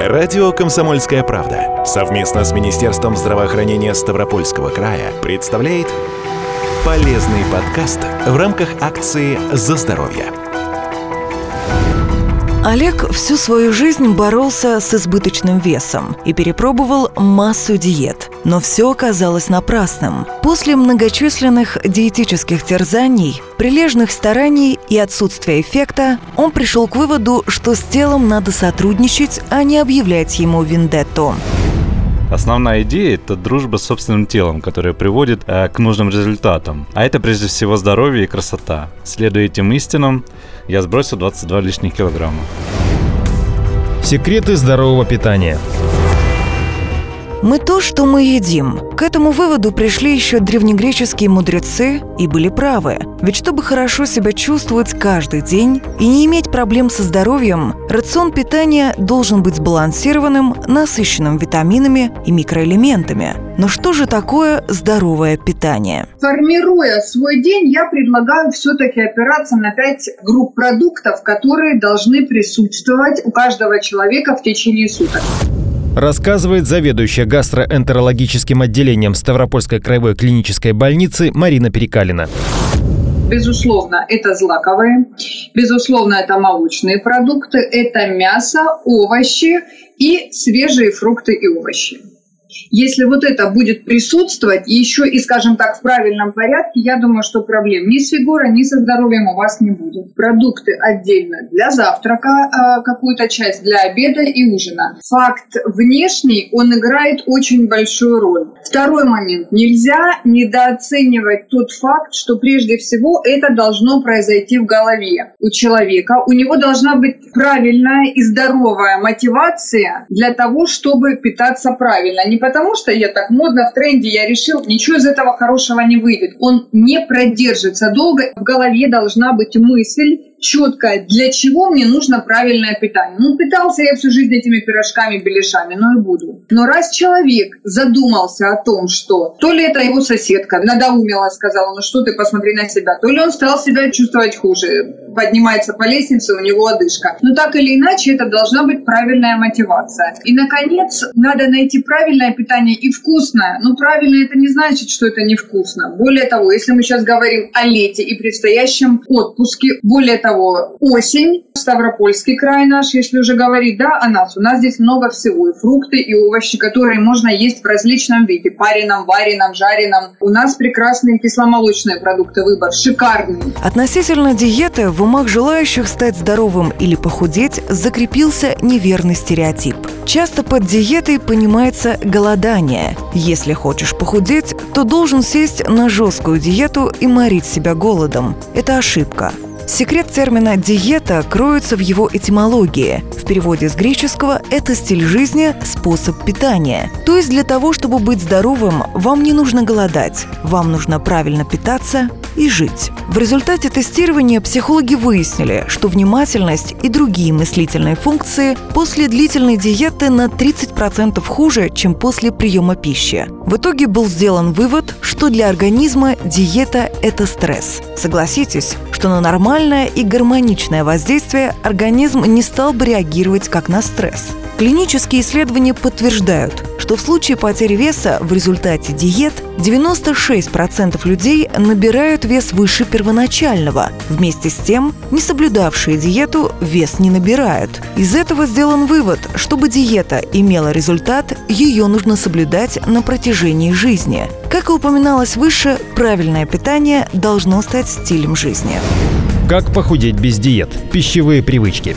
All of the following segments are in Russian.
Радио «Комсомольская правда» совместно с Министерством здравоохранения Ставропольского края представляет полезный подкаст в рамках акции «За здоровье». Олег всю свою жизнь боролся с избыточным весом и перепробовал массу диет. Но все оказалось напрасным. После многочисленных диетических терзаний, прилежных стараний и отсутствия эффекта, он пришел к выводу, что с телом надо сотрудничать, а не объявлять ему вендетту. Основная идея – это дружба с собственным телом, которая приводит э, к нужным результатам. А это прежде всего здоровье и красота. Следуя этим истинам, я сбросил 22 лишних килограмма. Секреты здорового питания. Мы то, что мы едим. К этому выводу пришли еще древнегреческие мудрецы и были правы. Ведь чтобы хорошо себя чувствовать каждый день и не иметь проблем со здоровьем, рацион питания должен быть сбалансированным, насыщенным витаминами и микроэлементами. Но что же такое здоровое питание? Формируя свой день, я предлагаю все-таки опираться на пять групп продуктов, которые должны присутствовать у каждого человека в течение суток рассказывает заведующая гастроэнтерологическим отделением Ставропольской краевой клинической больницы Марина Перекалина. Безусловно, это злаковые, безусловно, это молочные продукты, это мясо, овощи и свежие фрукты и овощи. Если вот это будет присутствовать, еще и, скажем так, в правильном порядке, я думаю, что проблем ни с фигурой, ни со здоровьем у вас не будет. Продукты отдельно для завтрака, а, какую-то часть для обеда и ужина. Факт внешний, он играет очень большую роль. Второй момент. Нельзя недооценивать тот факт, что прежде всего это должно произойти в голове у человека. У него должна быть правильная и здоровая мотивация для того, чтобы питаться правильно. Не потому, что я так модно в тренде, я решил, ничего из этого хорошего не выйдет. Он не продержится долго. В голове должна быть мысль, четкое, для чего мне нужно правильное питание. Ну, питался я всю жизнь этими пирожками, беляшами, но и буду. Но раз человек задумался о том, что то ли это его соседка надоумила, сказала, ну что ты, посмотри на себя, то ли он стал себя чувствовать хуже, поднимается по лестнице, у него одышка. Но так или иначе, это должна быть правильная мотивация. И, наконец, надо найти правильное питание и вкусное. Но правильно это не значит, что это невкусно. Более того, если мы сейчас говорим о лете и предстоящем отпуске, более того, того, осень, Ставропольский край наш, если уже говорить, да, о нас. У нас здесь много всего. И фрукты, и овощи, которые можно есть в различном виде. Пареном, вареном, жареном. У нас прекрасные кисломолочные продукты. Выбор шикарный. Относительно диеты в умах желающих стать здоровым или похудеть закрепился неверный стереотип. Часто под диетой понимается голодание. Если хочешь похудеть, то должен сесть на жесткую диету и морить себя голодом. Это ошибка. Секрет термина «диета» кроется в его этимологии. В переводе с греческого это стиль жизни, способ питания. То есть для того, чтобы быть здоровым, вам не нужно голодать, вам нужно правильно питаться и жить. В результате тестирования психологи выяснили, что внимательность и другие мыслительные функции после длительной диеты на 30% хуже, чем после приема пищи. В итоге был сделан вывод, что для организма диета – это стресс. Согласитесь, что на нормальное и гармоничное воздействие организм не стал бы реагировать как на стресс. Клинические исследования подтверждают, что в случае потери веса в результате диет 96% людей набирают вес выше первоначального. Вместе с тем, не соблюдавшие диету вес не набирают. Из этого сделан вывод, чтобы диета имела результат, ее нужно соблюдать на протяжении жизни. Как и упоминалось выше, правильное питание должно стать стилем жизни. Как похудеть без диет? Пищевые привычки.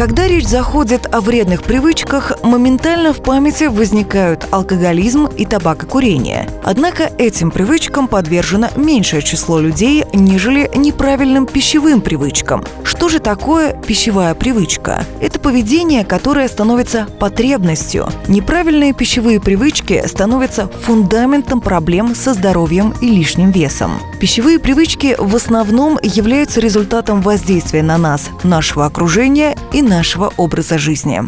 Когда речь заходит о вредных привычках, моментально в памяти возникают алкоголизм и табакокурение. Однако этим привычкам подвержено меньшее число людей, нежели неправильным пищевым привычкам. Что же такое пищевая привычка? Это поведение, которое становится потребностью. Неправильные пищевые привычки становятся фундаментом проблем со здоровьем и лишним весом. Пищевые привычки в основном являются результатом воздействия на нас, нашего окружения и нашего образа жизни.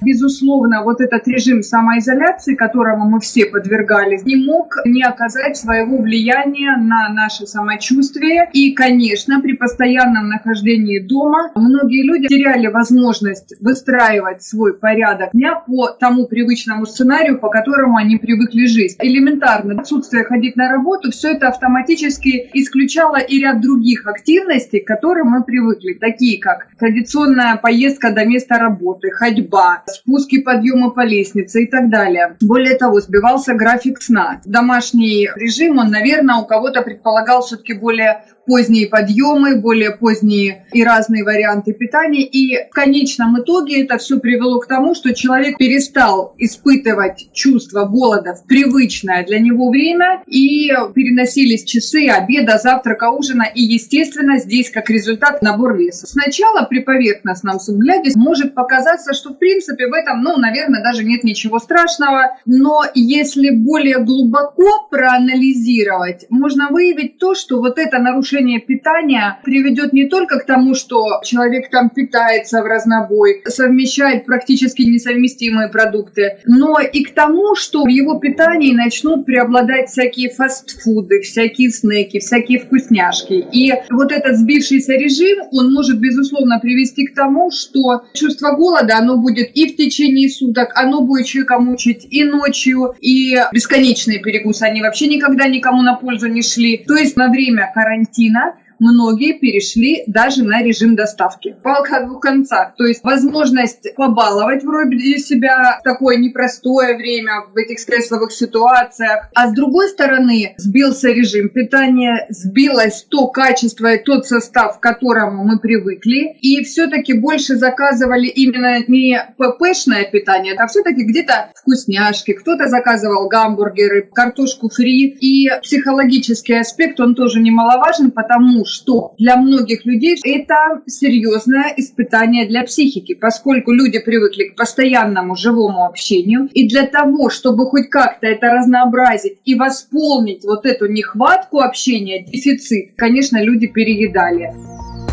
Безусловно, вот этот режим самоизоляции, которому мы все подвергались, не мог не оказать своего влияния на наше самочувствие. И, конечно, при постоянном нахождении дома многие люди теряли возможность выстраивать свой порядок дня по тому привычному сценарию, по которому они привыкли жить. Элементарно отсутствие ходить на работу, все это автоматически исключало и ряд других активностей, к которым мы привыкли, такие как традиционная поездка до места работы, ходьба, спуски, подъемы по лестнице и так далее. Более того, сбивался график сна. Домашний режим, он, наверное, у кого-то предполагал все-таки более поздние подъемы, более поздние и разные варианты питания. И в конечном итоге это все привело к тому, что человек перестал испытывать чувство голода в привычное для него время и переносились часы обеда, завтрака, ужина. И, естественно, здесь как результат набор веса. Сначала при поверхностном взгляде может показаться, что в принципе в этом, ну, наверное, даже нет ничего страшного. Но если более глубоко проанализировать, можно выявить то, что вот это нарушение нарушение питания приведет не только к тому, что человек там питается в разнобой, совмещает практически несовместимые продукты, но и к тому, что в его питании начнут преобладать всякие фастфуды, всякие снеки, всякие вкусняшки. И вот этот сбившийся режим, он может, безусловно, привести к тому, что чувство голода, оно будет и в течение суток, оно будет человека мучить и ночью, и бесконечные перекусы, они вообще никогда никому на пользу не шли. То есть на время карантина карантина многие перешли даже на режим доставки. Палка о двух концах. То есть возможность побаловать вроде себя в такое непростое время, в этих стрессовых ситуациях. А с другой стороны, сбился режим питания, сбилось то качество и тот состав, к которому мы привыкли. И все-таки больше заказывали именно не ППшное питание, а все-таки где-то вкусняшки. Кто-то заказывал гамбургеры, картошку фри. И психологический аспект, он тоже немаловажен, потому что для многих людей это серьезное испытание для психики, поскольку люди привыкли к постоянному живому общению. И для того, чтобы хоть как-то это разнообразить и восполнить вот эту нехватку общения, дефицит, конечно, люди переедали.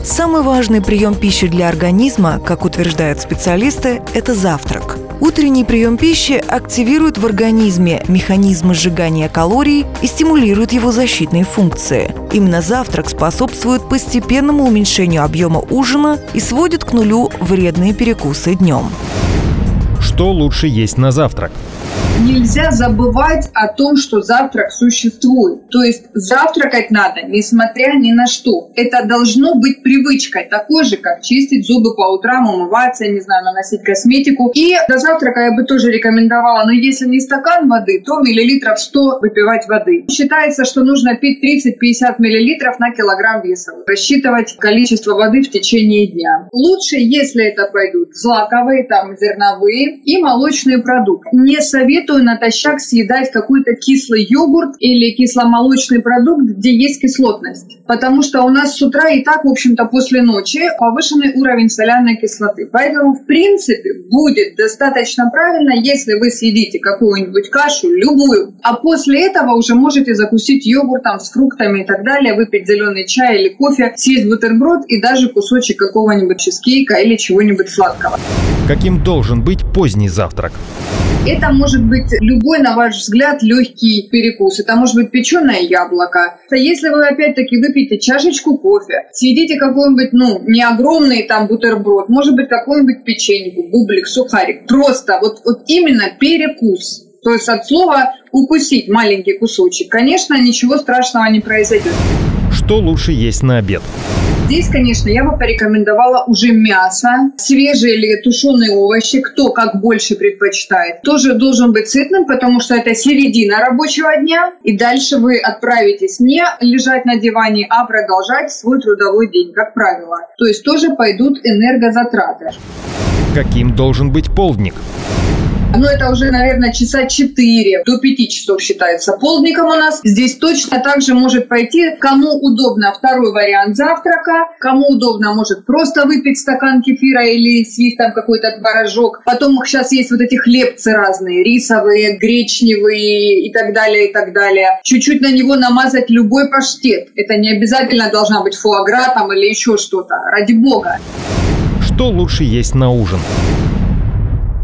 Самый важный прием пищи для организма, как утверждают специалисты, это завтрак – Утренний прием пищи активирует в организме механизмы сжигания калорий и стимулирует его защитные функции. Именно завтрак способствует постепенному уменьшению объема ужина и сводит к нулю вредные перекусы днем. Что лучше есть на завтрак? Нельзя забывать о том, что завтрак существует. То есть завтракать надо, несмотря ни на что. Это должно быть привычкой, такой же, как чистить зубы по утрам, умываться, не знаю, наносить косметику. И до завтрака я бы тоже рекомендовала, но если не стакан воды, то миллилитров 100 выпивать воды. Считается, что нужно пить 30-50 миллилитров на килограмм веса. Рассчитывать количество воды в течение дня. Лучше, если это пойдут злаковые, там, зерновые и молочные продукты. Не советую советую натощак съедать какой-то кислый йогурт или кисломолочный продукт, где есть кислотность. Потому что у нас с утра и так, в общем-то, после ночи повышенный уровень соляной кислоты. Поэтому, в принципе, будет достаточно правильно, если вы съедите какую-нибудь кашу, любую, а после этого уже можете закусить йогуртом с фруктами и так далее, выпить зеленый чай или кофе, съесть бутерброд и даже кусочек какого-нибудь чизкейка или чего-нибудь сладкого. Каким должен быть поздний завтрак? Это может быть любой, на ваш взгляд, легкий перекус. Это может быть печеное яблоко. Если вы опять-таки выпьете чашечку кофе, съедите какой-нибудь, ну, не огромный там бутерброд, может быть, какой-нибудь печеньку, бублик, сухарик. Просто вот, вот именно перекус. То есть от слова укусить маленький кусочек. Конечно, ничего страшного не произойдет. Что лучше есть на обед? Здесь, конечно, я бы порекомендовала уже мясо, свежие или тушеные овощи, кто как больше предпочитает. Тоже должен быть сытным, потому что это середина рабочего дня, и дальше вы отправитесь не лежать на диване, а продолжать свой трудовой день, как правило. То есть тоже пойдут энергозатраты. Каким должен быть полдник? Ну, это уже, наверное, часа 4 до 5 часов считается полдником у нас. Здесь точно так же может пойти, кому удобно второй вариант завтрака, кому удобно может просто выпить стакан кефира или съесть там какой-то творожок. Потом сейчас есть вот эти хлебцы разные, рисовые, гречневые и так далее, и так далее. Чуть-чуть на него намазать любой паштет. Это не обязательно должна быть фуагра там или еще что-то. Ради бога. Что лучше есть на ужин?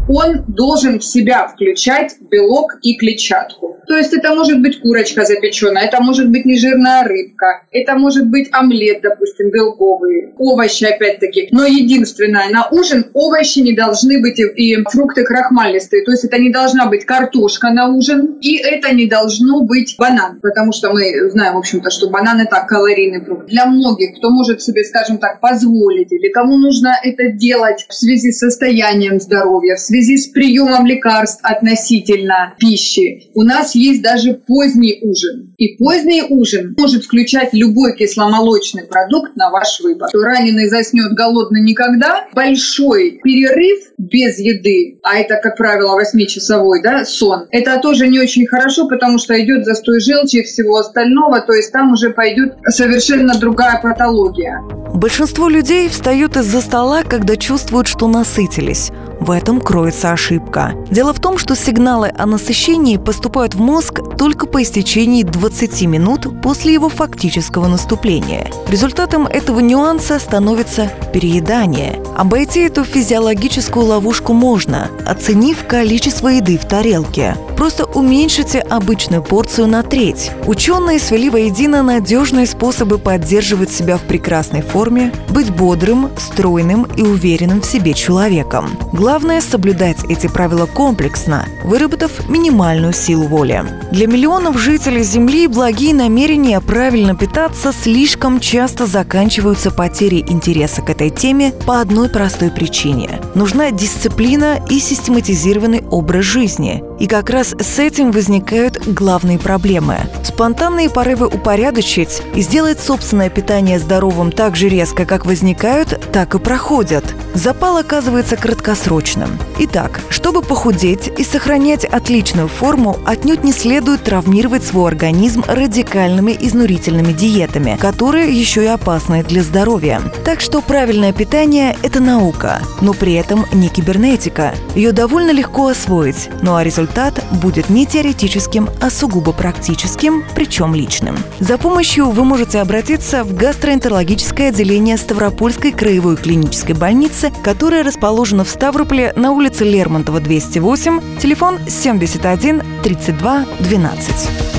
Он должен в себя включать белок и клетчатку. То есть это может быть курочка запеченная, это может быть нежирная рыбка, это может быть омлет, допустим, белковый, овощи опять-таки. Но единственное, на ужин овощи не должны быть и, фрукты крахмалистые. То есть это не должна быть картошка на ужин, и это не должно быть банан, потому что мы знаем, в общем-то, что банан это калорийный фрукт. Для многих, кто может себе, скажем так, позволить, или кому нужно это делать в связи с состоянием здоровья, в связи с приемом лекарств относительно пищи, у нас есть даже поздний ужин. И поздний ужин может включать любой кисломолочный продукт на ваш выбор. Раненый заснет голодный никогда. Большой перерыв без еды, а это, как правило, 8-часовой да, сон, это тоже не очень хорошо, потому что идет застой желчи и всего остального, то есть там уже пойдет совершенно другая патология. Большинство людей встают из-за стола, когда чувствуют, что насытились. В этом кроется ошибка. Дело в том, что сигналы о насыщении поступают в мозг только по истечении 20 минут после его фактического наступления. Результатом этого нюанса становится переедание. Обойти эту физиологическую ловушку можно, оценив количество еды в тарелке. Просто уменьшите обычную порцию на треть. Ученые свели воедино надежные способы поддерживать себя в прекрасной форме, быть бодрым, стройным и уверенным в себе человеком. Главное – соблюдать эти правила комплексно, выработав минимальную силу воли. Для миллионов жителей Земли благие намерения правильно питаться слишком часто заканчиваются потерей интереса к этой теме по одной простой причине. Нужна дисциплина и систематизированный образ жизни. И как раз с этим возникают главные проблемы. Спонтанные порывы упорядочить и сделать собственное питание здоровым так же резко, как возникают, так и проходят. Запал оказывается краткосрочным. Итак, чтобы похудеть и сохранять отличную форму, отнюдь не следует травмировать свой организм радикальными изнурительными диетами, которые еще и опасны для здоровья. Так что правильное питание – это наука, но при этом не кибернетика. Ее довольно легко освоить, ну а результат будет не теоретическим, а сугубо практическим, причем личным. За помощью вы можете обратиться в гастроэнтерологическое отделение Ставропольской краевой клинической больницы, которая расположена в Ставрополе на улице Лермонтова, 208, телефон 71 32 12.